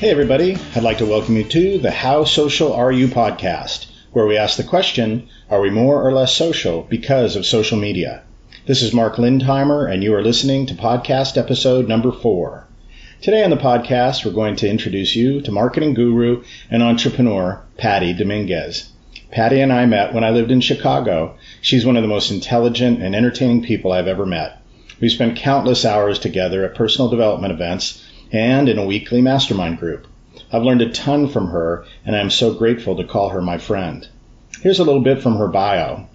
Hey, everybody. I'd like to welcome you to the How Social Are You podcast, where we ask the question Are we more or less social because of social media? This is Mark Lindheimer, and you are listening to podcast episode number four. Today on the podcast, we're going to introduce you to marketing guru and entrepreneur Patty Dominguez. Patty and I met when I lived in Chicago. She's one of the most intelligent and entertaining people I've ever met. We've spent countless hours together at personal development events and in a weekly mastermind group. I've learned a ton from her, and I am so grateful to call her my friend. Here's a little bit from her bio.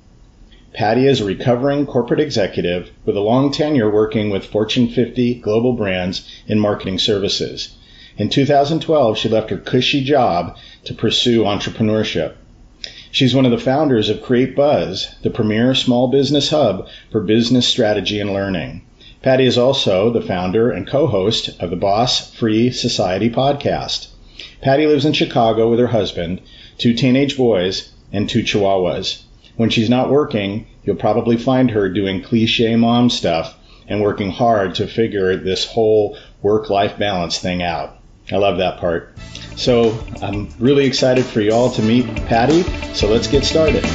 Patty is a recovering corporate executive with a long tenure working with Fortune 50 global brands in marketing services. In 2012, she left her cushy job to pursue entrepreneurship. She's one of the founders of Create Buzz, the premier small business hub for business strategy and learning. Patty is also the founder and co-host of the Boss Free Society podcast. Patty lives in Chicago with her husband, two teenage boys, and two chihuahuas. When she's not working, you'll probably find her doing cliche mom stuff and working hard to figure this whole work-life balance thing out. I love that part. So I'm really excited for you all to meet Patty. So let's get started.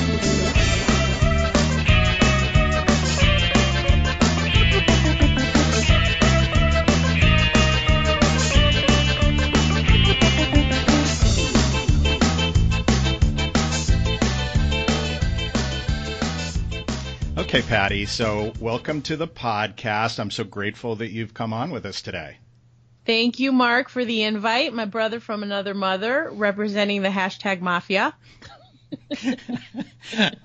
Okay, Patty. So welcome to the podcast. I'm so grateful that you've come on with us today. Thank you, Mark, for the invite. My brother from another mother, representing the hashtag mafia.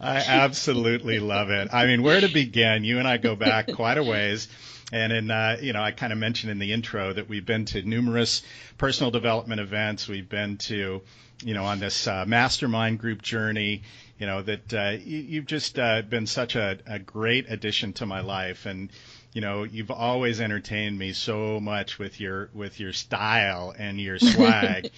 I absolutely love it. I mean, where to begin? You and I go back quite a ways. And in, uh, you know, I kind of mentioned in the intro that we've been to numerous personal development events. We've been to, you know, on this uh, mastermind group journey, you know, that uh, you, have just uh, been such a, a great addition to my life. And, you know, you've always entertained me so much with your with your style and your swag,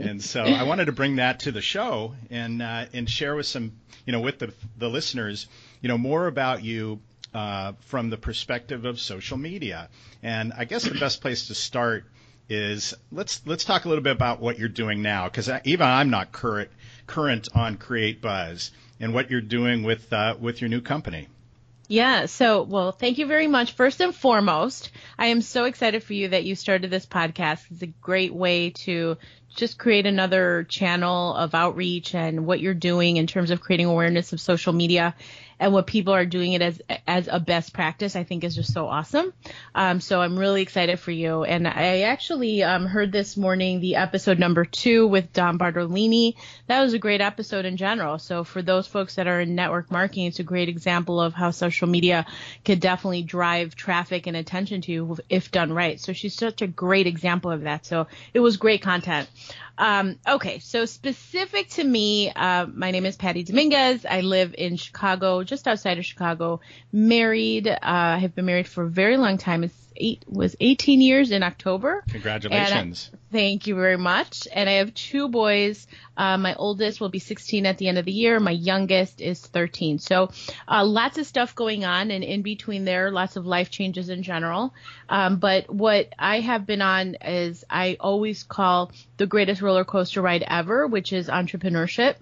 and so I wanted to bring that to the show and uh, and share with some you know with the the listeners you know more about you uh, from the perspective of social media. And I guess the best place to start is let's let's talk a little bit about what you're doing now because even I'm not current current on Create Buzz and what you're doing with uh, with your new company. Yeah, so, well, thank you very much. First and foremost, I am so excited for you that you started this podcast. It's a great way to just create another channel of outreach and what you're doing in terms of creating awareness of social media and what people are doing it as as a best practice, I think is just so awesome. Um, so I'm really excited for you. And I actually um, heard this morning the episode number two with Dawn Bartolini. That was a great episode in general. So for those folks that are in network marketing, it's a great example of how social media could definitely drive traffic and attention to you if done right. So she's such a great example of that. So it was great content. Um, okay, so specific to me, uh, my name is Patty Dominguez. I live in Chicago, just outside of Chicago. Married. Uh, I have been married for a very long time. It's eight was 18 years in October. Congratulations. I, thank you very much. And I have two boys. Uh, my oldest will be 16 at the end of the year. My youngest is 13. So uh, lots of stuff going on, and in between there, lots of life changes in general. Um, but what I have been on is I always call the greatest roller coaster ride ever, which is entrepreneurship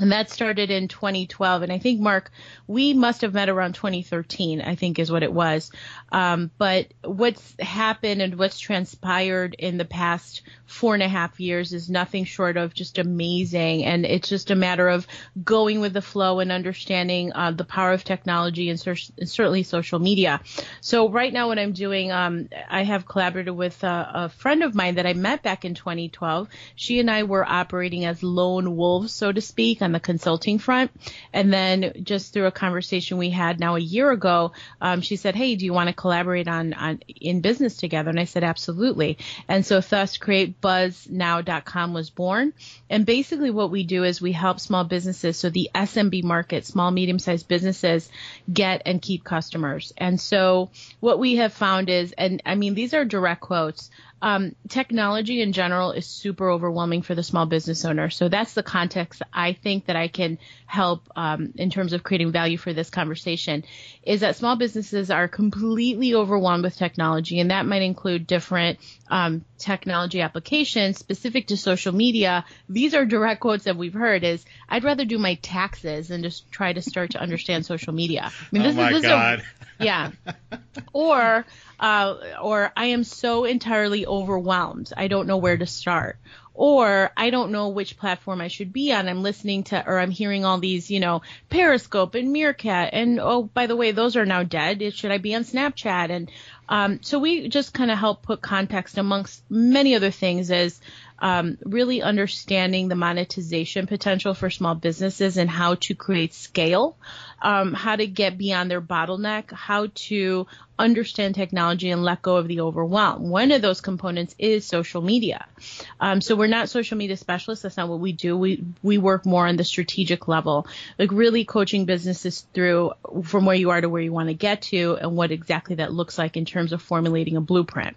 and that started in 2012 and i think mark we must have met around 2013 i think is what it was. Um, but what's happened and what's transpired in the past four and a half years is nothing short of just amazing and it's just a matter of going with the flow and understanding uh, the power of technology and, and, certainly social media. So right now what i'm doing um, i have collaborated with a, a friend of mine that i met back in 2012 she and i were operating as lone wolves so to speak on the consulting front. And then just through a conversation we had now a year ago, um, she said, Hey, do you want to collaborate on, on in business together? And I said, absolutely. And so thus createbuzz.now.com was born. And basically what we do is we help small businesses. So the SMB market, small, medium sized businesses get and keep customers. And so what we have found is, and I mean, these are direct quotes um, technology in general is super overwhelming for the small business owner. So that's the context I think that I can help um, in terms of creating value for this conversation. Is that small businesses are completely overwhelmed with technology, and that might include different um, technology applications specific to social media. These are direct quotes that we've heard. Is I'd rather do my taxes than just try to start to understand social media. I mean, this oh my is, this God. A, yeah. or uh, or I am so entirely overwhelmed. I don't know where to start. Or I don't know which platform I should be on. I'm listening to, or I'm hearing all these, you know, Periscope and Meerkat. And oh, by the way, those are now dead. Should I be on Snapchat? And um, so we just kind of help put context amongst many other things as um, really understanding the monetization potential for small businesses and how to create scale, um, how to get beyond their bottleneck, how to understand technology and let go of the overwhelm. One of those components is social media. Um, so we're not social media specialists. That's not what we do. We we work more on the strategic level, like really coaching businesses through from where you are to where you want to get to, and what exactly that looks like in terms of formulating a blueprint.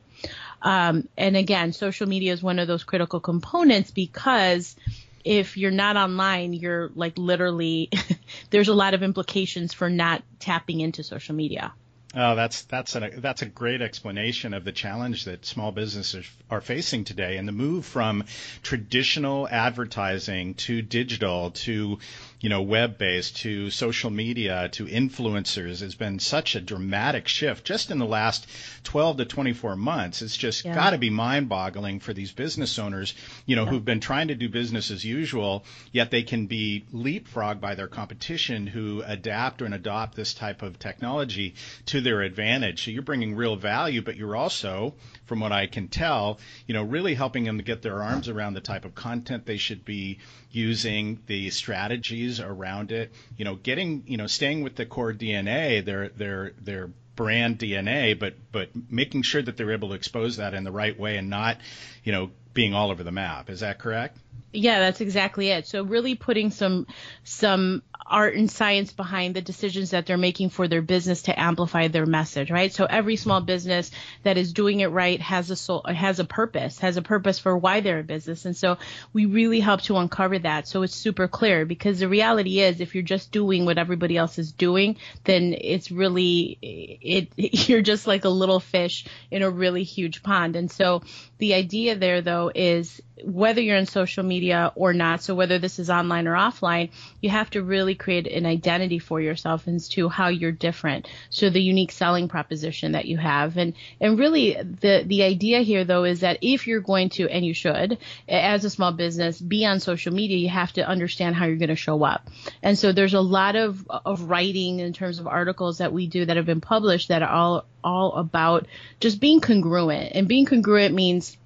Um, and again, social media is one of those critical components because if you're not online, you're like literally, there's a lot of implications for not tapping into social media. Oh, that's that's a that's a great explanation of the challenge that small businesses are facing today, and the move from traditional advertising to digital to you know, web based to social media to influencers has been such a dramatic shift just in the last 12 to 24 months. It's just yeah. got to be mind boggling for these business owners, you know, yeah. who've been trying to do business as usual, yet they can be leapfrogged by their competition who adapt and adopt this type of technology to their advantage. So you're bringing real value, but you're also, from what I can tell, you know, really helping them to get their arms around the type of content they should be using, the strategies around it, you know, getting, you know, staying with the core DNA, their their their brand DNA, but but making sure that they're able to expose that in the right way and not, you know, being all over the map. Is that correct? Yeah, that's exactly it. So really putting some some art and science behind the decisions that they're making for their business to amplify their message, right? So every small business that is doing it right has a soul, has a purpose, has a purpose for why they're a business. And so we really help to uncover that so it's super clear because the reality is if you're just doing what everybody else is doing, then it's really it you're just like a little fish in a really huge pond. And so the idea there though is whether you're in social media or not, so whether this is online or offline, you have to really create an identity for yourself as to how you're different. So the unique selling proposition that you have. And, and really the, the idea here though is that if you're going to, and you should, as a small business, be on social media, you have to understand how you're going to show up. And so there's a lot of, of writing in terms of articles that we do that have been published that are all, all about just being congruent. And being congruent means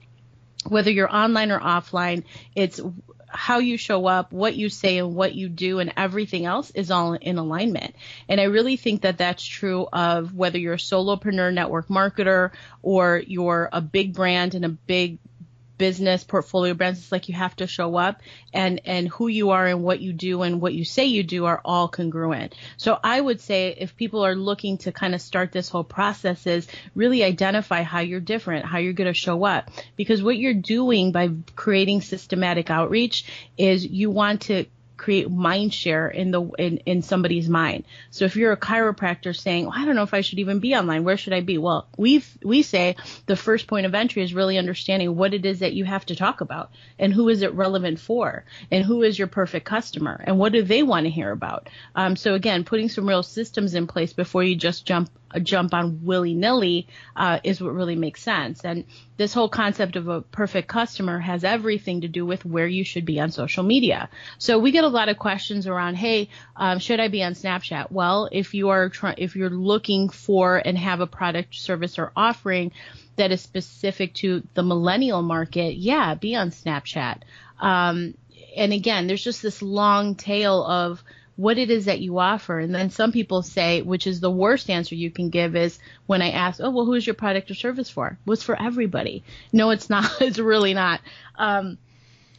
whether you're online or offline, it's how you show up, what you say, and what you do, and everything else is all in alignment. And I really think that that's true of whether you're a solopreneur network marketer or you're a big brand and a big business portfolio brands it's like you have to show up and and who you are and what you do and what you say you do are all congruent. So i would say if people are looking to kind of start this whole process is really identify how you're different how you're going to show up. Because what you're doing by creating systematic outreach is you want to create mind share in the in, in somebody's mind. So if you're a chiropractor saying, well, I don't know if I should even be online, where should I be? Well, we we say the first point of entry is really understanding what it is that you have to talk about and who is it relevant for and who is your perfect customer and what do they want to hear about. Um, so again, putting some real systems in place before you just jump jump on willy nilly uh, is what really makes sense. And this whole concept of a perfect customer has everything to do with where you should be on social media. So we get a lot of questions around, hey, um, should I be on Snapchat? Well, if you are try- if you're looking for and have a product, service, or offering that is specific to the millennial market, yeah, be on Snapchat. Um, and again, there's just this long tail of what it is that you offer. And then some people say, which is the worst answer you can give is when I ask, oh, well, who's your product or service for? It's for everybody. No, it's not. it's really not. Um,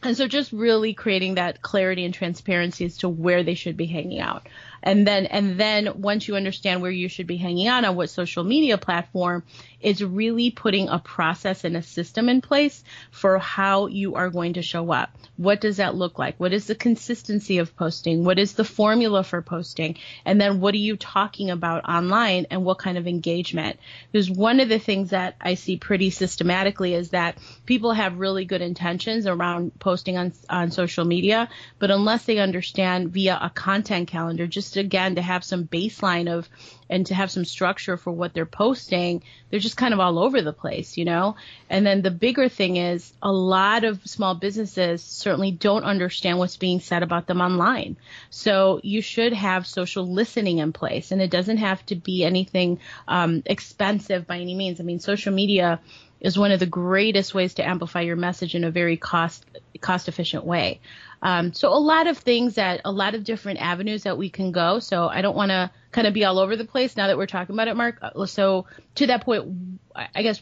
and so just really creating that clarity and transparency as to where they should be hanging out and then and then once you understand where you should be hanging out on what social media platform is really putting a process and a system in place for how you are going to show up. What does that look like? What is the consistency of posting? What is the formula for posting? And then what are you talking about online and what kind of engagement? Because one of the things that i see pretty systematically is that people have really good intentions around posting on on social media but unless they understand via a content calendar just just again to have some baseline of and to have some structure for what they're posting, they're just kind of all over the place, you know? And then the bigger thing is a lot of small businesses certainly don't understand what's being said about them online. So you should have social listening in place and it doesn't have to be anything um, expensive by any means. I mean, social media is one of the greatest ways to amplify your message in a very cost cost efficient way. Um, so a lot of things that a lot of different avenues that we can go. So I don't want to kind of be all over the place now that we're talking about it, Mark. Uh, so to that point, I guess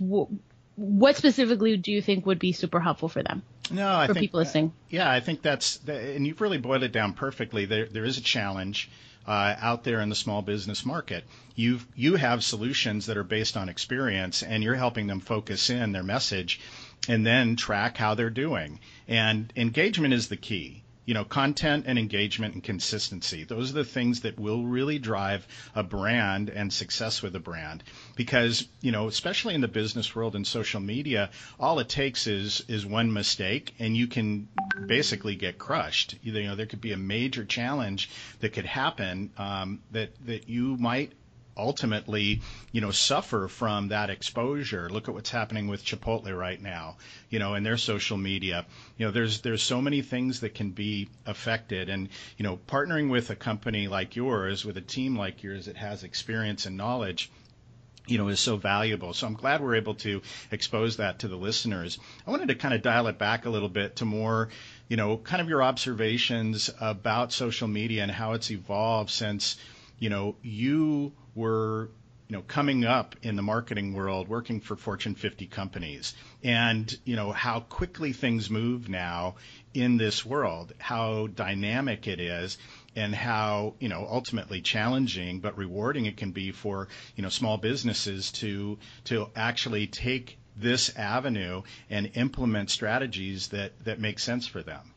what specifically do you think would be super helpful for them? No, I for think, people listening. Yeah, I think that's and you've really boiled it down perfectly. There there is a challenge. Uh, out there in the small business market. You you have solutions that are based on experience, and you're helping them focus in their message and then track how they're doing. And engagement is the key. You know, content and engagement and consistency. Those are the things that will really drive a brand and success with a brand. Because, you know, especially in the business world and social media, all it takes is is one mistake and you can basically get crushed. You know, there could be a major challenge that could happen um, that that you might ultimately, you know, suffer from that exposure. Look at what's happening with Chipotle right now, you know, and their social media. You know, there's there's so many things that can be affected, and you know, partnering with a company like yours, with a team like yours that has experience and knowledge you know, is so valuable. So I'm glad we're able to expose that to the listeners. I wanted to kind of dial it back a little bit to more, you know, kind of your observations about social media and how it's evolved since, you know, you were you know coming up in the marketing world working for fortune 50 companies. And you know how quickly things move now in this world how dynamic it is and how you know ultimately challenging but rewarding it can be for you know small businesses to to actually take this avenue and implement strategies that that make sense for them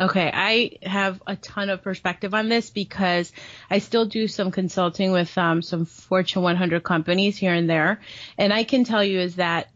Okay, I have a ton of perspective on this because I still do some consulting with um, some Fortune 100 companies here and there. And I can tell you is that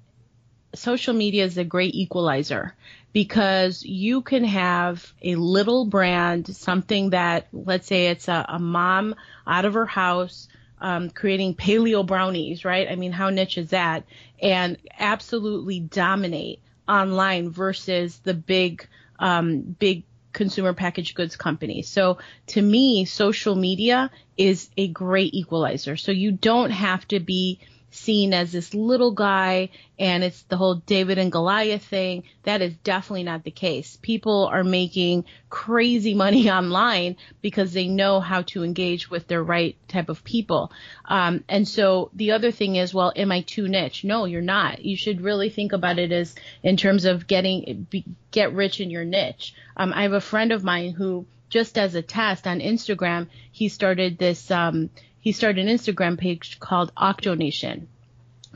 social media is a great equalizer because you can have a little brand, something that, let's say it's a, a mom out of her house um, creating paleo brownies, right? I mean, how niche is that? And absolutely dominate online versus the big um, big consumer packaged goods companies. So to me, social media is a great equalizer. So you don't have to be seen as this little guy and it's the whole David and Goliath thing. That is definitely not the case. People are making crazy money online because they know how to engage with their right type of people. Um, and so the other thing is, well, am I too niche? No, you're not. You should really think about it as in terms of getting, be, get rich in your niche. Um, I have a friend of mine who just as a test on Instagram, he started this, um, he started an Instagram page called Octonation.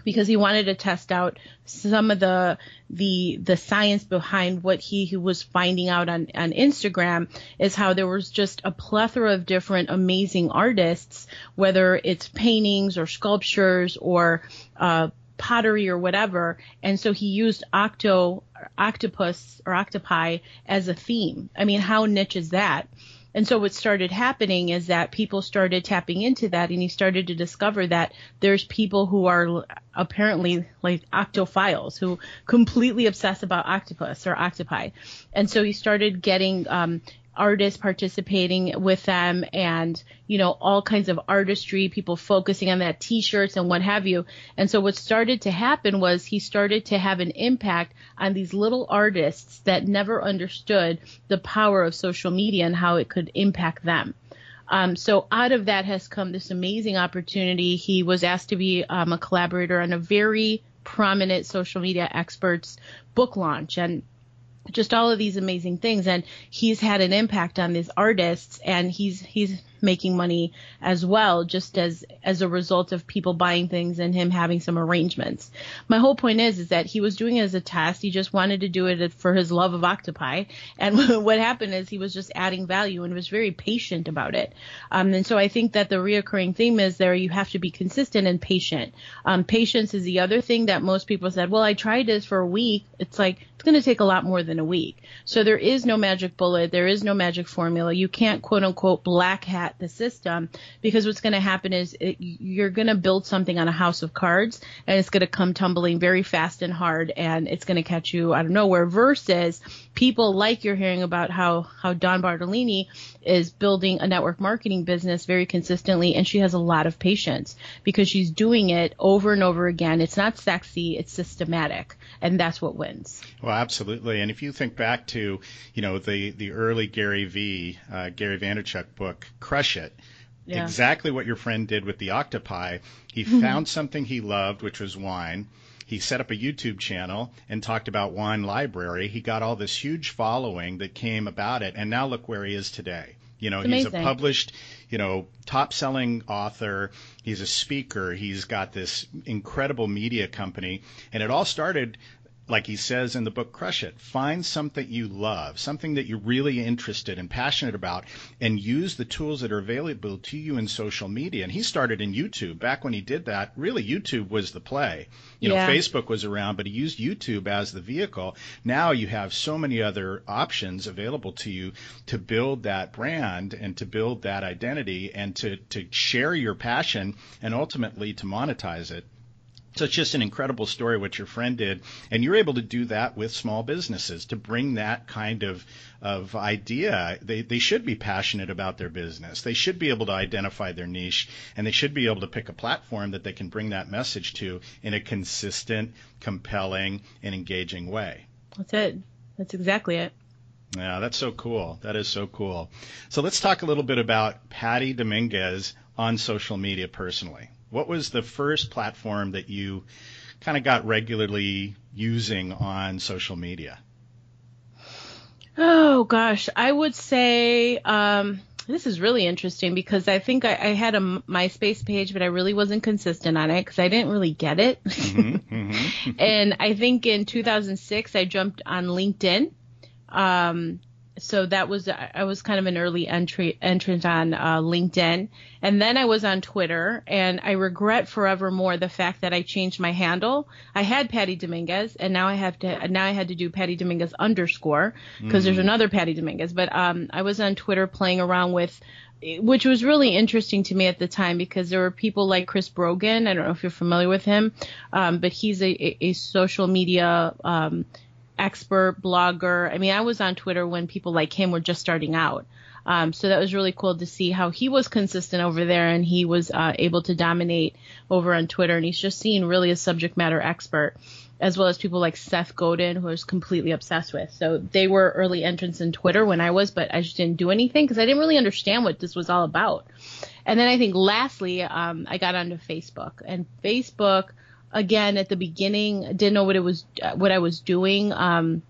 because he wanted to test out some of the the the science behind what he, he was finding out on on Instagram is how there was just a plethora of different amazing artists, whether it's paintings or sculptures or uh, pottery or whatever. And so he used octo octopus or octopi as a theme. I mean, how niche is that? And so what started happening is that people started tapping into that and he started to discover that there's people who are apparently like octophiles who completely obsess about octopus or octopi. And so he started getting um, artists participating with them and you know all kinds of artistry people focusing on that t-shirts and what have you. And so what started to happen was he started to have an impact on these little artists that never understood the power of social media and how it could impact them. Um, so out of that has come this amazing opportunity. He was asked to be um, a collaborator on a very prominent social media experts book launch. And just all of these amazing things and he's had an impact on these artists and he's he's making money as well, just as as a result of people buying things and him having some arrangements. My whole point is is that he was doing it as a test. He just wanted to do it for his love of octopi, and what happened is he was just adding value and was very patient about it. Um, and so I think that the reoccurring theme is there you have to be consistent and patient. Um, patience is the other thing that most people said. Well, I tried this for a week. It's like it's going to take a lot more than a week. So there is no magic bullet. There is no magic formula. You can't quote unquote black hat the system because what's going to happen is it, you're going to build something on a house of cards and it's going to come tumbling very fast and hard and it's going to catch you out of nowhere versus people like you're hearing about how how Dawn Bartolini is building a network marketing business very consistently and she has a lot of patience because she's doing it over and over again. It's not sexy, it's systematic and that's what wins. Well, absolutely. And if you think back to, you know, the the early Gary V, uh, Gary Vaynerchuk book, Crush It, yeah. exactly what your friend did with the octopi. He found something he loved, which was wine. He set up a YouTube channel and talked about wine library. He got all this huge following that came about it, and now look where he is today. You know, he's a published, you know, top selling author. He's a speaker. He's got this incredible media company. And it all started like he says in the book Crush It, find something you love, something that you're really interested and passionate about, and use the tools that are available to you in social media. And he started in YouTube. Back when he did that, really YouTube was the play. You know, Facebook was around, but he used YouTube as the vehicle. Now you have so many other options available to you to build that brand and to build that identity and to, to share your passion and ultimately to monetize it. So it's just an incredible story what your friend did, and you're able to do that with small businesses to bring that kind of of idea. They they should be passionate about their business. They should be able to identify their niche, and they should be able to pick a platform that they can bring that message to in a consistent, compelling, and engaging way. That's it. That's exactly it. Yeah, that's so cool. That is so cool. So let's talk a little bit about Patty Dominguez on social media personally. What was the first platform that you kind of got regularly using on social media? Oh gosh, I would say um, this is really interesting because I think I, I, had a MySpace page, but I really wasn't consistent on it because I didn't really get it. Mm-hmm, mm-hmm. and I think in 2006 I jumped on LinkedIn. Um, so that was I was kind of an early entry entrant on uh, LinkedIn, and then I was on Twitter, and I regret forevermore the fact that I changed my handle. I had Patty Dominguez, and now I have to now I had to do Patty Dominguez underscore because mm. there's another Patty Dominguez. But um, I was on Twitter playing around with which was really interesting to me at the time because there were people like Chris Brogan. I don't know if you're familiar with him, um, but he's a, a, a social media um, expert blogger. I mean, I was on Twitter when people like him were just starting out. Um, so that was really cool to see how he was consistent over there and he was uh, able to dominate over on Twitter. And he's just seen really a subject matter expert, as well as people like Seth Godin, who I was completely obsessed with. So they were early entrants in Twitter when I was, but I just didn't do anything because I didn't really understand what this was all about. And then I think lastly, um, I got onto Facebook and Facebook again at the beginning didn't know what it was what I was doing um,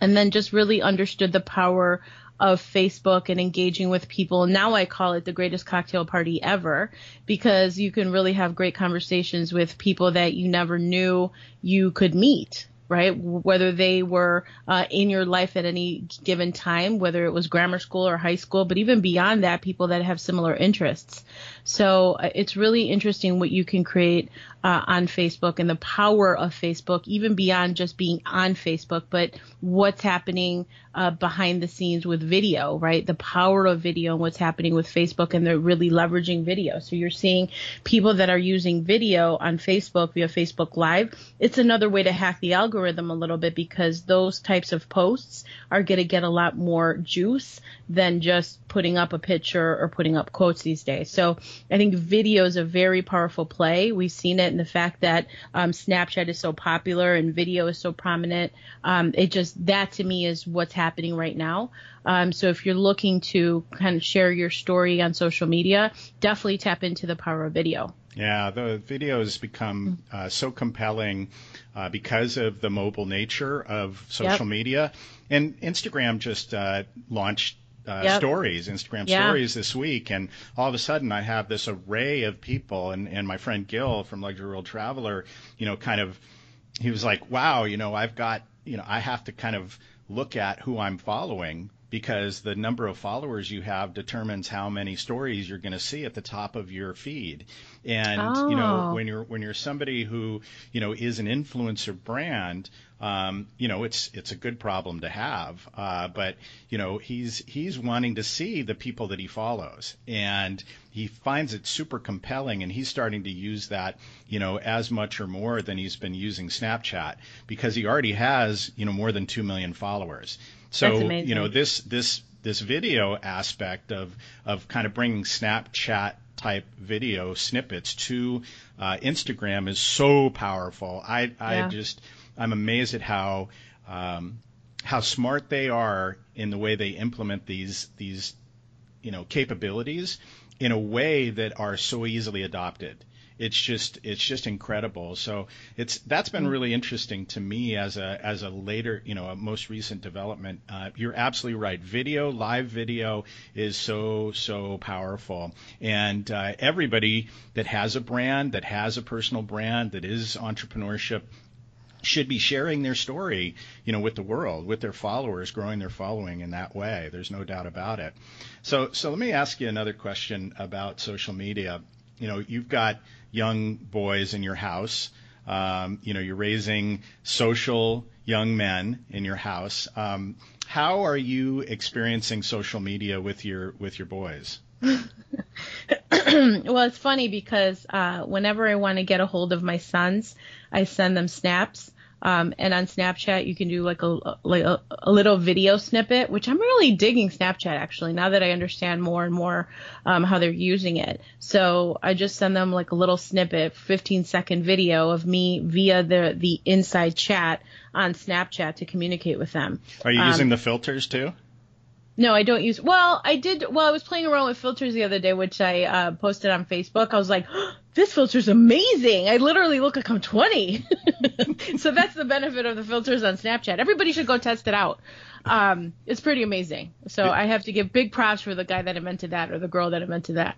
and then just really understood the power of Facebook and engaging with people. Now I call it the greatest cocktail party ever because you can really have great conversations with people that you never knew you could meet right? Whether they were uh, in your life at any given time, whether it was grammar school or high school, but even beyond that, people that have similar interests. So uh, it's really interesting what you can create uh, on Facebook and the power of Facebook, even beyond just being on Facebook, but what's happening uh, behind the scenes with video, right? The power of video and what's happening with Facebook, and they're really leveraging video. So you're seeing people that are using video on Facebook via Facebook Live. It's another way to hack the algorithm a little bit because those types of posts are going to get a lot more juice than just putting up a picture or putting up quotes these days. So I think video is a very powerful play. We've seen it in the fact that um, Snapchat is so popular and video is so prominent. Um, it just that to me is what's happening right now. Um, so if you're looking to kind of share your story on social media, definitely tap into the power of video. Yeah, the video has become uh, so compelling uh, because of the mobile nature of social yep. media. And Instagram just uh, launched uh, yep. stories, Instagram yeah. stories this week, and all of a sudden I have this array of people, and, and my friend Gil from Luxury World Traveler, you know, kind of, he was like, wow, you know, I've got, you know, I have to kind of look at who I'm following because the number of followers you have determines how many stories you're going to see at the top of your feed. And oh. you know, oh. when you're when you're somebody who you know is an influencer brand, um, you know, it's it's a good problem to have. Uh, but you know, he's he's wanting to see the people that he follows, and he finds it super compelling, and he's starting to use that, you know, as much or more than he's been using Snapchat because he already has you know more than two million followers. So you know this this this video aspect of of kind of bringing Snapchat type video snippets to uh, Instagram is so powerful. I I yeah. just I'm amazed at how um, how smart they are in the way they implement these these you know capabilities in a way that are so easily adopted it's just it's just incredible. So it's that's been really interesting to me as a as a later you know a most recent development. Uh, you're absolutely right. Video, live video is so so powerful, and uh, everybody that has a brand, that has a personal brand, that is entrepreneurship should be sharing their story, you know, with the world, with their followers, growing their following in that way. There's no doubt about it. So, so let me ask you another question about social media. You know, you've got young boys in your house. Um, you know, you're raising social young men in your house. Um, how are you experiencing social media with your with your boys? well, it's funny because uh, whenever I want to get a hold of my sons, I send them snaps um, and on Snapchat, you can do like a like a, a, little video snippet, which I'm really digging Snapchat actually. Now that I understand more and more um, how they're using it, so I just send them like a little snippet, 15 second video of me via the the inside chat on Snapchat to communicate with them. Are you um, using the filters too? No, I don't use. Well, I did. Well, I was playing around with filters the other day, which I uh, posted on Facebook. I was like, oh, "This filter's amazing! I literally look like I'm 20." so that's the benefit of the filters on Snapchat. Everybody should go test it out. Um, it's pretty amazing. So I have to give big props for the guy that invented that or the girl that invented that.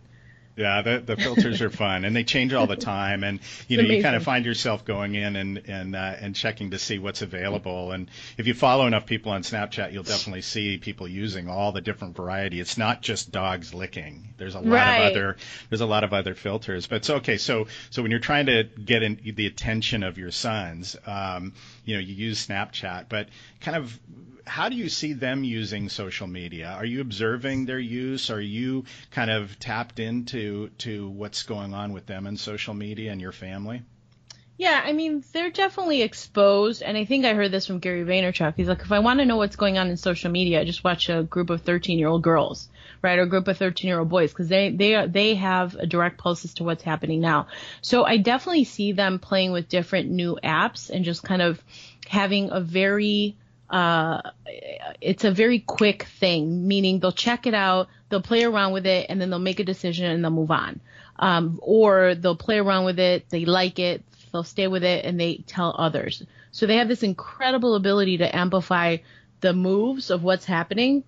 Yeah, the, the filters are fun, and they change all the time. And you know, you kind of find yourself going in and and uh, and checking to see what's available. And if you follow enough people on Snapchat, you'll definitely see people using all the different variety. It's not just dogs licking. There's a lot right. of other there's a lot of other filters. But it's okay. So so when you're trying to get in the attention of your sons, um, you know, you use Snapchat, but kind of how do you see them using social media? Are you observing their use? Are you kind of tapped into to what's going on with them in social media and your family? Yeah, I mean, they're definitely exposed, and I think I heard this from Gary Vaynerchuk. He's like, if I want to know what's going on in social media, I just watch a group of 13-year-old girls, right, or a group of 13-year-old boys, because they they they have a direct pulse as to what's happening now. So I definitely see them playing with different new apps and just kind of having a very uh, it's a very quick thing, meaning they'll check it out, they'll play around with it, and then they'll make a decision and they'll move on. Um, or they'll play around with it, they like it, they'll stay with it, and they tell others. So they have this incredible ability to amplify the moves of what's happening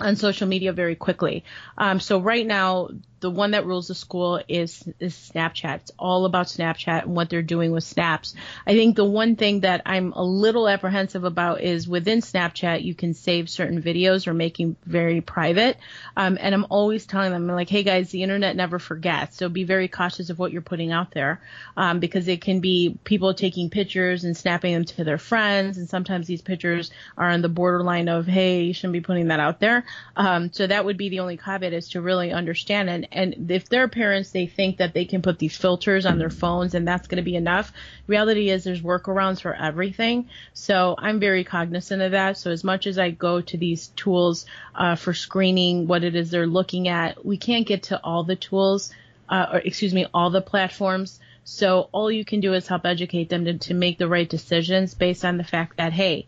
on social media very quickly. Um, so right now, the one that rules the school is is Snapchat. It's all about Snapchat and what they're doing with snaps. I think the one thing that I'm a little apprehensive about is within Snapchat you can save certain videos or making very private. Um, and I'm always telling them I'm like, hey guys, the internet never forgets, so be very cautious of what you're putting out there um, because it can be people taking pictures and snapping them to their friends, and sometimes these pictures are on the borderline of hey, you shouldn't be putting that out there. Um, so that would be the only caveat is to really understand and and if their parents they think that they can put these filters on their phones and that's going to be enough reality is there's workarounds for everything. So i'm very cognizant of that. So as much as i go to these tools uh, for screening what it is they're looking at we can't get to all the tools uh, or excuse me all the platforms. So all you can do is help educate them to, to make the right decisions based on the fact that hey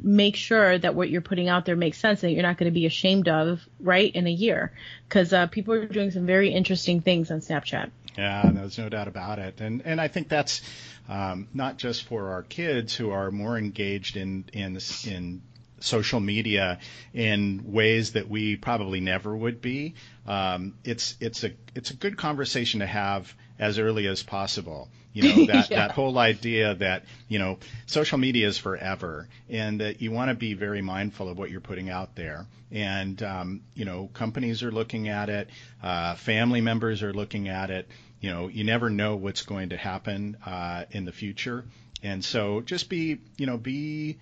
make sure that what you're putting out there makes sense and that you're not going to be ashamed of right in a year because uh, people are doing some very interesting things on snapchat yeah there's no doubt about it and and i think that's um, not just for our kids who are more engaged in in in social media in ways that we probably never would be. Um, it's it's a it's a good conversation to have as early as possible. You know that yeah. that whole idea that you know social media is forever, and that you want to be very mindful of what you're putting out there. And um, you know companies are looking at it, uh, family members are looking at it. You know you never know what's going to happen uh, in the future, and so just be you know be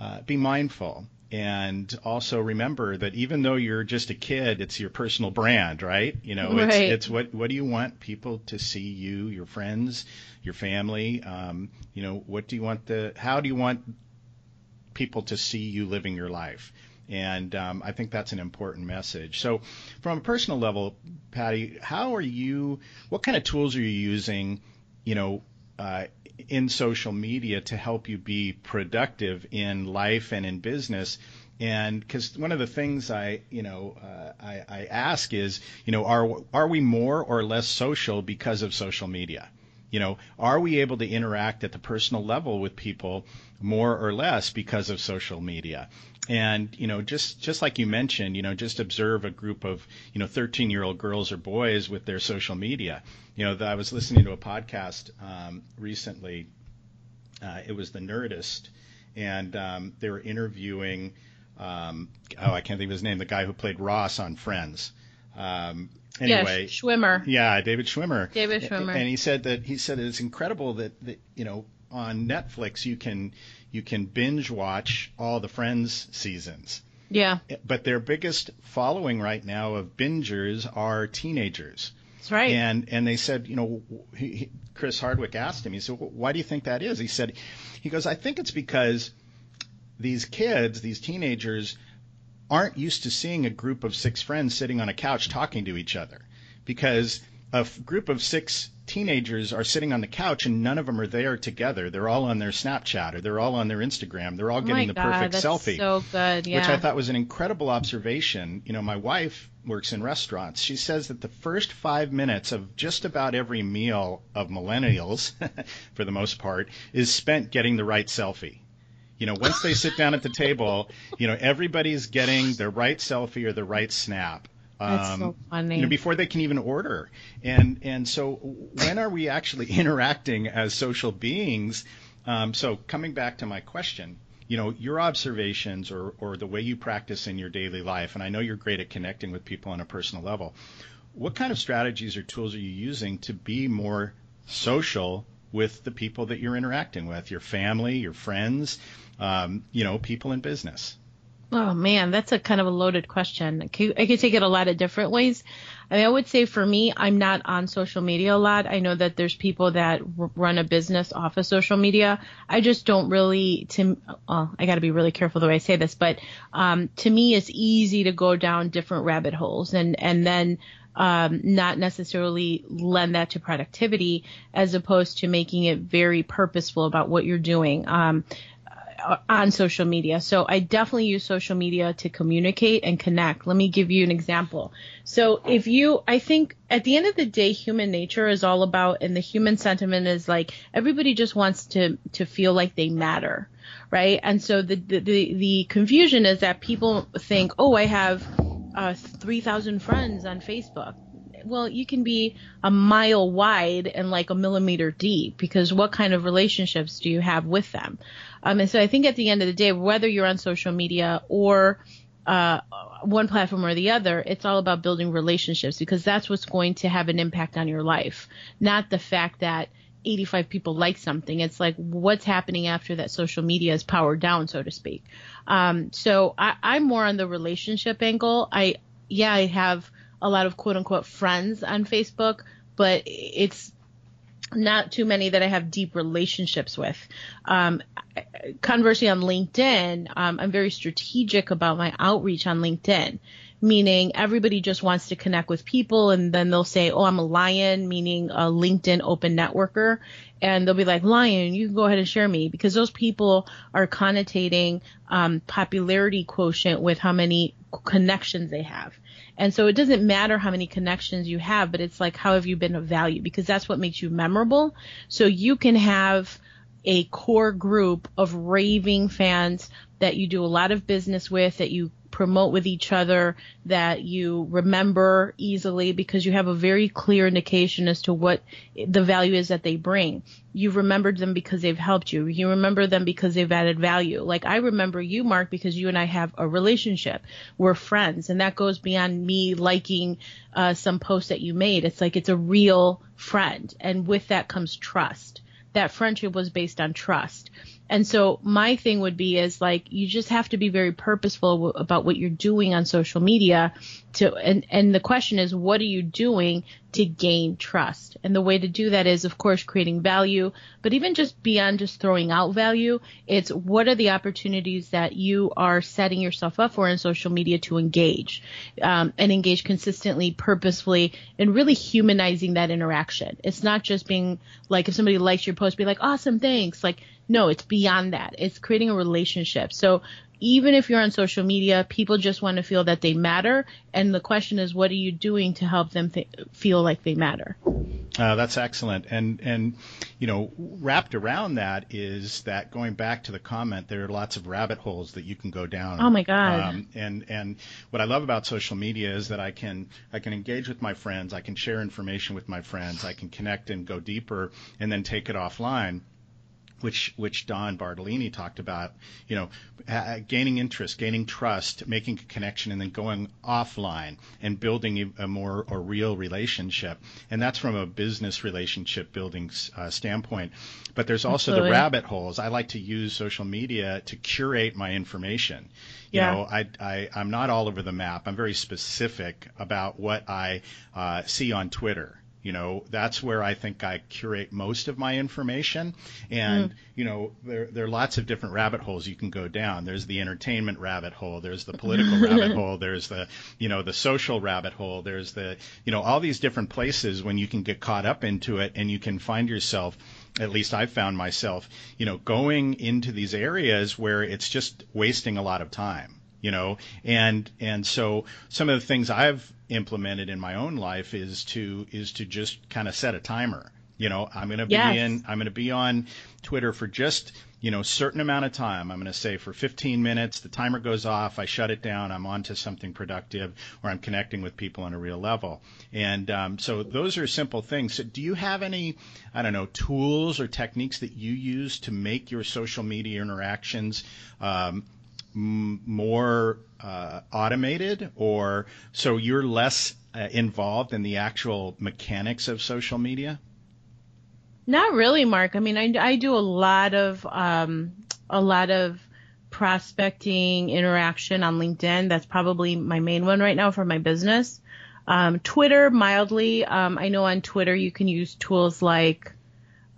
uh, be mindful and also remember that even though you're just a kid, it's your personal brand, right? You know, right. it's, it's what what do you want people to see you, your friends, your family? Um, you know, what do you want the how do you want people to see you living your life? And um, I think that's an important message. So, from a personal level, Patty, how are you? What kind of tools are you using? You know, uh, in social media to help you be productive in life and in business. And because one of the things I, you know, uh, I, I ask is, you know, are are we more or less social because of social media? You know, are we able to interact at the personal level with people more or less because of social media? and you know just just like you mentioned you know just observe a group of you know 13 year old girls or boys with their social media you know i was listening to a podcast um, recently uh, it was the nerdist and um, they were interviewing um, oh i can't think of his name the guy who played ross on friends um, anyway, yeah, Schwimmer. Yeah, David Schwimmer. David Schwimmer. And he said that he said it's incredible that, that you know on Netflix you can you can binge watch all the Friends seasons. Yeah. But their biggest following right now of bingers are teenagers. That's right. And and they said, you know, he, Chris Hardwick asked him. He said, "Why do you think that is?" He said, he goes, "I think it's because these kids, these teenagers, aren't used to seeing a group of six friends sitting on a couch talking to each other, because a f- group of six teenagers are sitting on the couch and none of them are there together. They're all on their Snapchat or they're all on their Instagram. They're all oh getting the God, perfect selfie. So good, yeah. Which I thought was an incredible observation. You know, my wife works in restaurants. She says that the first five minutes of just about every meal of millennials, for the most part, is spent getting the right selfie. You know, once they sit down at the table, you know, everybody's getting the right selfie or the right snap. That's so funny. Um, you know, before they can even order. And and so when are we actually interacting as social beings? Um, so coming back to my question, you know, your observations or or the way you practice in your daily life, and I know you're great at connecting with people on a personal level. What kind of strategies or tools are you using to be more social with the people that you're interacting with, your family, your friends, um, you know, people in business? Oh man, that's a kind of a loaded question. I could, take it a lot of different ways. I mean, I would say for me, I'm not on social media a lot. I know that there's people that r- run a business off of social media. I just don't really. To well, I got to be really careful the way I say this, but um, to me, it's easy to go down different rabbit holes and and then um, not necessarily lend that to productivity as opposed to making it very purposeful about what you're doing. Um, on social media. So I definitely use social media to communicate and connect. Let me give you an example. So if you, I think at the end of the day, human nature is all about, and the human sentiment is like everybody just wants to to feel like they matter, right? And so the the the, the confusion is that people think, oh, I have uh, 3,000 friends on Facebook well, you can be a mile wide and like a millimeter deep because what kind of relationships do you have with them? Um, and so I think at the end of the day, whether you're on social media or uh, one platform or the other, it's all about building relationships because that's what's going to have an impact on your life, not the fact that 85 people like something. It's like what's happening after that social media is powered down, so to speak. Um, so I, I'm more on the relationship angle. I, yeah, I have a lot of quote unquote friends on Facebook, but it's not too many that I have deep relationships with. Um, conversely, on LinkedIn, um, I'm very strategic about my outreach on LinkedIn, meaning everybody just wants to connect with people, and then they'll say, "Oh, I'm a lion," meaning a LinkedIn open networker, and they'll be like, "Lion, you can go ahead and share me," because those people are connotating um, popularity quotient with how many connections they have. And so it doesn't matter how many connections you have, but it's like how have you been of value because that's what makes you memorable. So you can have a core group of raving fans that you do a lot of business with, that you promote with each other, that you remember easily because you have a very clear indication as to what the value is that they bring. You've remembered them because they've helped you. You remember them because they've added value. Like I remember you, Mark, because you and I have a relationship. We're friends, and that goes beyond me liking uh, some post that you made. It's like it's a real friend, and with that comes trust. That friendship was based on trust and so my thing would be is like you just have to be very purposeful w- about what you're doing on social media to and and the question is what are you doing to gain trust? And the way to do that is of course creating value, but even just beyond just throwing out value, it's what are the opportunities that you are setting yourself up for in social media to engage um, and engage consistently, purposefully, and really humanizing that interaction. It's not just being like if somebody likes your post, be like awesome, thanks, like no, it's beyond that. It's creating a relationship. So even if you're on social media, people just want to feel that they matter. And the question is, what are you doing to help them th- feel like they matter? Uh, that's excellent. And, and, you know, wrapped around that is that going back to the comment, there are lots of rabbit holes that you can go down. Oh my God. Um, and, and what I love about social media is that I can, I can engage with my friends. I can share information with my friends. I can connect and go deeper and then take it offline which which Dawn Bartolini talked about, you know, uh, gaining interest, gaining trust, making a connection, and then going offline and building a, more a real relationship. And that's from a business relationship building uh, standpoint. But there's also Absolutely. the rabbit holes. I like to use social media to curate my information. You yeah. know, I, I I'm not all over the map. I'm very specific about what I uh, see on Twitter you know, that's where I think I curate most of my information. And, mm. you know, there, there are lots of different rabbit holes you can go down. There's the entertainment rabbit hole. There's the political rabbit hole. There's the, you know, the social rabbit hole. There's the, you know, all these different places when you can get caught up into it and you can find yourself at least I've found myself, you know, going into these areas where it's just wasting a lot of time you know? And and so some of the things I've implemented in my own life is to is to just kind of set a timer. You know i'm going to be yes. in i'm going to be on twitter for just you know certain amount of time. I'm going to say for 15 minutes the timer goes off i shut it down i'm on to something productive or i'm connecting with people on a real level. And um, so those are simple things. So do you have any i don't know tools or techniques that you use to make your social media interactions um, m- more uh, automated, or so you're less uh, involved in the actual mechanics of social media? Not really, Mark. I mean, I, I do a lot of um, a lot of prospecting interaction on LinkedIn. That's probably my main one right now for my business. Um, Twitter, mildly. Um, I know on Twitter you can use tools like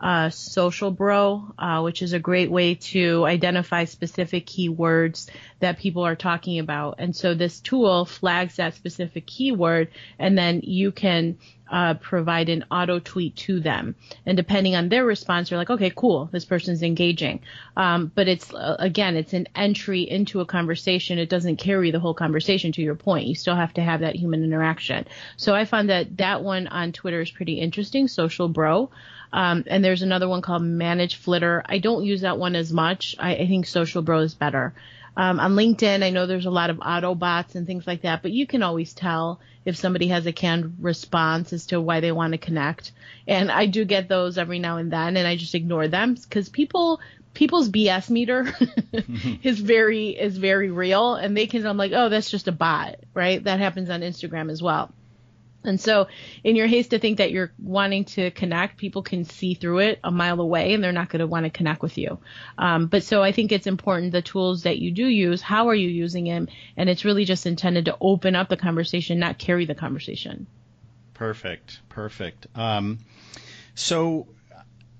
uh, Social Bro, uh, which is a great way to identify specific keywords that people are talking about. And so this tool flags that specific keyword, and then you can uh, provide an auto tweet to them. And depending on their response, you're like, okay, cool, this person's engaging. Um, but it's, uh, again, it's an entry into a conversation. It doesn't carry the whole conversation to your point. You still have to have that human interaction. So I found that that one on Twitter is pretty interesting, Social Bro. Um, and there's another one called Manage Flitter. I don't use that one as much. I, I think Social Bro is better. Um, on LinkedIn, I know there's a lot of auto bots and things like that, but you can always tell if somebody has a canned response as to why they want to connect. And I do get those every now and then, and I just ignore them because people people's BS meter is very is very real, and they can I'm like, oh, that's just a bot, right? That happens on Instagram as well. And so, in your haste to think that you're wanting to connect, people can see through it a mile away and they're not going to want to connect with you. Um, but so, I think it's important the tools that you do use, how are you using them? And it's really just intended to open up the conversation, not carry the conversation. Perfect. Perfect. Um, so,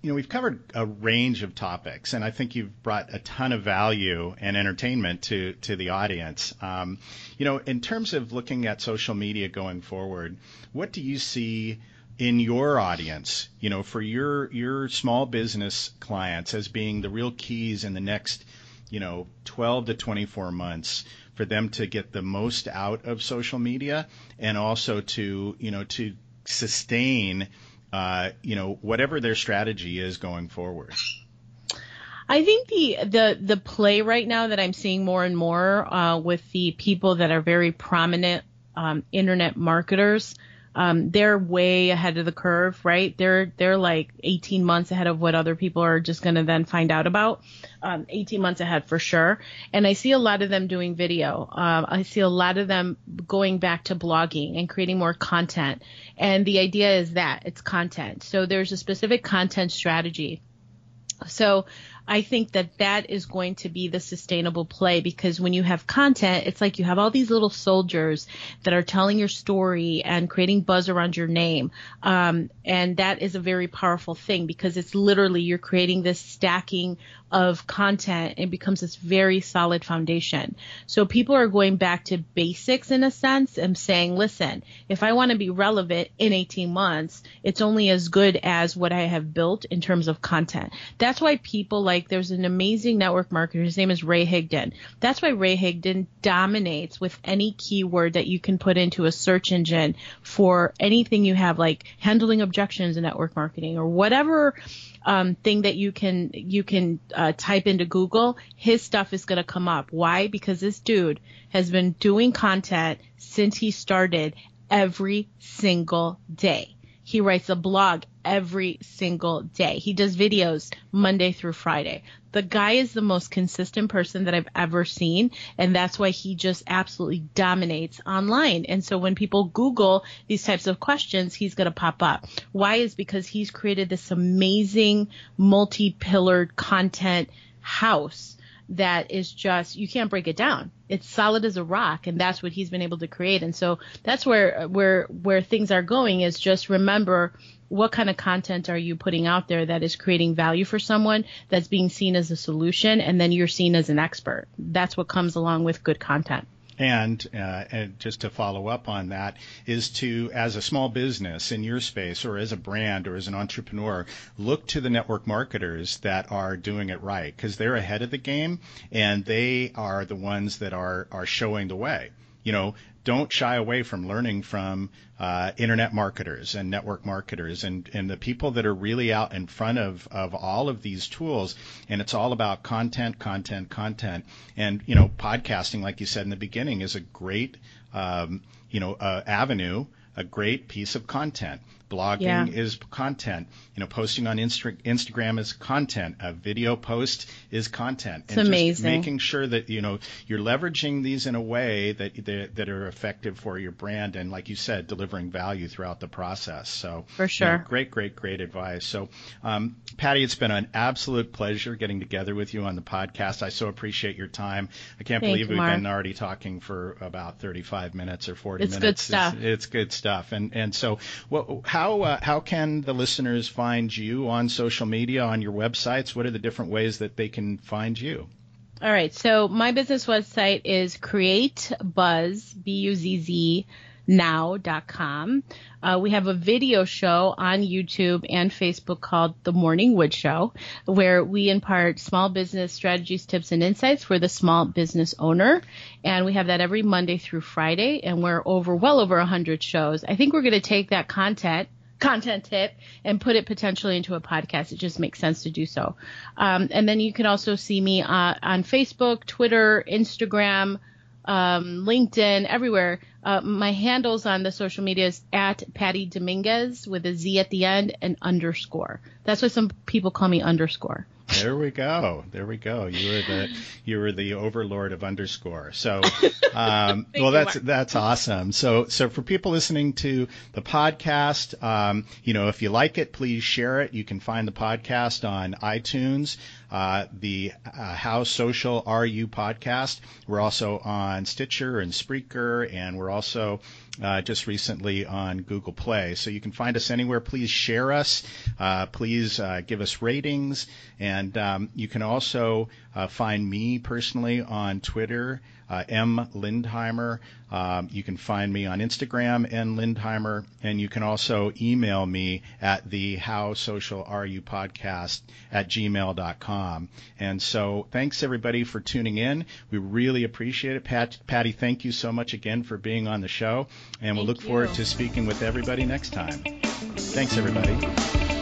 you know, we've covered a range of topics, and I think you've brought a ton of value and entertainment to to the audience. Um, you know, in terms of looking at social media going forward, what do you see in your audience? You know, for your your small business clients as being the real keys in the next, you know, 12 to 24 months for them to get the most out of social media, and also to you know to sustain uh, you know, whatever their strategy is going forward? I think the the the play right now that I'm seeing more and more uh, with the people that are very prominent um, internet marketers um, they're way ahead of the curve, right? They're they're like 18 months ahead of what other people are just going to then find out about. Um, 18 months ahead for sure. And I see a lot of them doing video. Um, I see a lot of them going back to blogging and creating more content. And the idea is that it's content. So there's a specific content strategy. So I think that that is going to be the sustainable play because when you have content, it's like you have all these little soldiers that are telling your story and creating buzz around your name. Um, and that is a very powerful thing because it's literally you're creating this stacking of content and becomes this very solid foundation. So people are going back to basics in a sense and saying, listen, if I want to be relevant in 18 months, it's only as good as what I have built in terms of content. That's why people like there's an amazing network marketer. His name is Ray Higdon. That's why Ray Higdon dominates with any keyword that you can put into a search engine for anything you have like handling objections in network marketing or whatever um, thing that you can you can uh, type into Google, his stuff is going to come up. Why? Because this dude has been doing content since he started every single day. He writes a blog every single day. He does videos Monday through Friday. The guy is the most consistent person that I've ever seen, and that's why he just absolutely dominates online. And so when people Google these types of questions, he's going to pop up. Why is because he's created this amazing multi-pillared content house that is just you can't break it down. It's solid as a rock, and that's what he's been able to create. And so that's where where where things are going is just remember what kind of content are you putting out there that is creating value for someone that's being seen as a solution, and then you're seen as an expert. That's what comes along with good content. And, uh, and just to follow up on that is to, as a small business in your space or as a brand or as an entrepreneur, look to the network marketers that are doing it right because they're ahead of the game and they are the ones that are, are showing the way. You know, don't shy away from learning from uh, internet marketers and network marketers and, and the people that are really out in front of, of all of these tools. And it's all about content, content, content. And, you know, podcasting, like you said in the beginning, is a great, um, you know, uh, avenue, a great piece of content. Blogging yeah. is content. You know, posting on Insta- Instagram is content. A video post is content. It's and amazing. making sure that you know you're leveraging these in a way that, that that are effective for your brand and, like you said, delivering value throughout the process. So for sure, you know, great, great, great advice. So, um, Patty, it's been an absolute pleasure getting together with you on the podcast. I so appreciate your time. I can't Thank believe you, we've Mark. been already talking for about 35 minutes or 40 it's minutes. It's good stuff. It's, it's good stuff. And and so, what, how how uh, how can the listeners find you on social media, on your websites? What are the different ways that they can find you? All right. So my business website is createbuzz b u z z now.com. Uh, we have a video show on YouTube and Facebook called The Morning Wood Show, where we impart small business strategies, tips, and insights for the small business owner. And we have that every Monday through Friday, and we're over well over 100 shows. I think we're going to take that content content tip and put it potentially into a podcast. It just makes sense to do so. Um, and then you can also see me uh, on Facebook, Twitter, Instagram, um, LinkedIn, everywhere. Uh, my handles on the social media is at Patty Dominguez with a Z at the end and underscore. That's why some people call me underscore. There we go. There we go. You were the you were the overlord of underscore. So, um, well, that's that's awesome. So, so for people listening to the podcast, um, you know, if you like it, please share it. You can find the podcast on iTunes, uh, the uh, How Social Are You podcast. We're also on Stitcher and Spreaker, and we're also uh, just recently on Google Play. So you can find us anywhere. Please share us. Uh, please uh, give us ratings. And um, you can also uh, find me personally on Twitter uh, M. Lindheimer. Um, you can find me on Instagram, N. Lindheimer, and you can also email me at the How Social Are You podcast at gmail.com. And so thanks everybody for tuning in. We really appreciate it. Pat, Patty, thank you so much again for being on the show, and we'll look you. forward to speaking with everybody next time. Thanks everybody.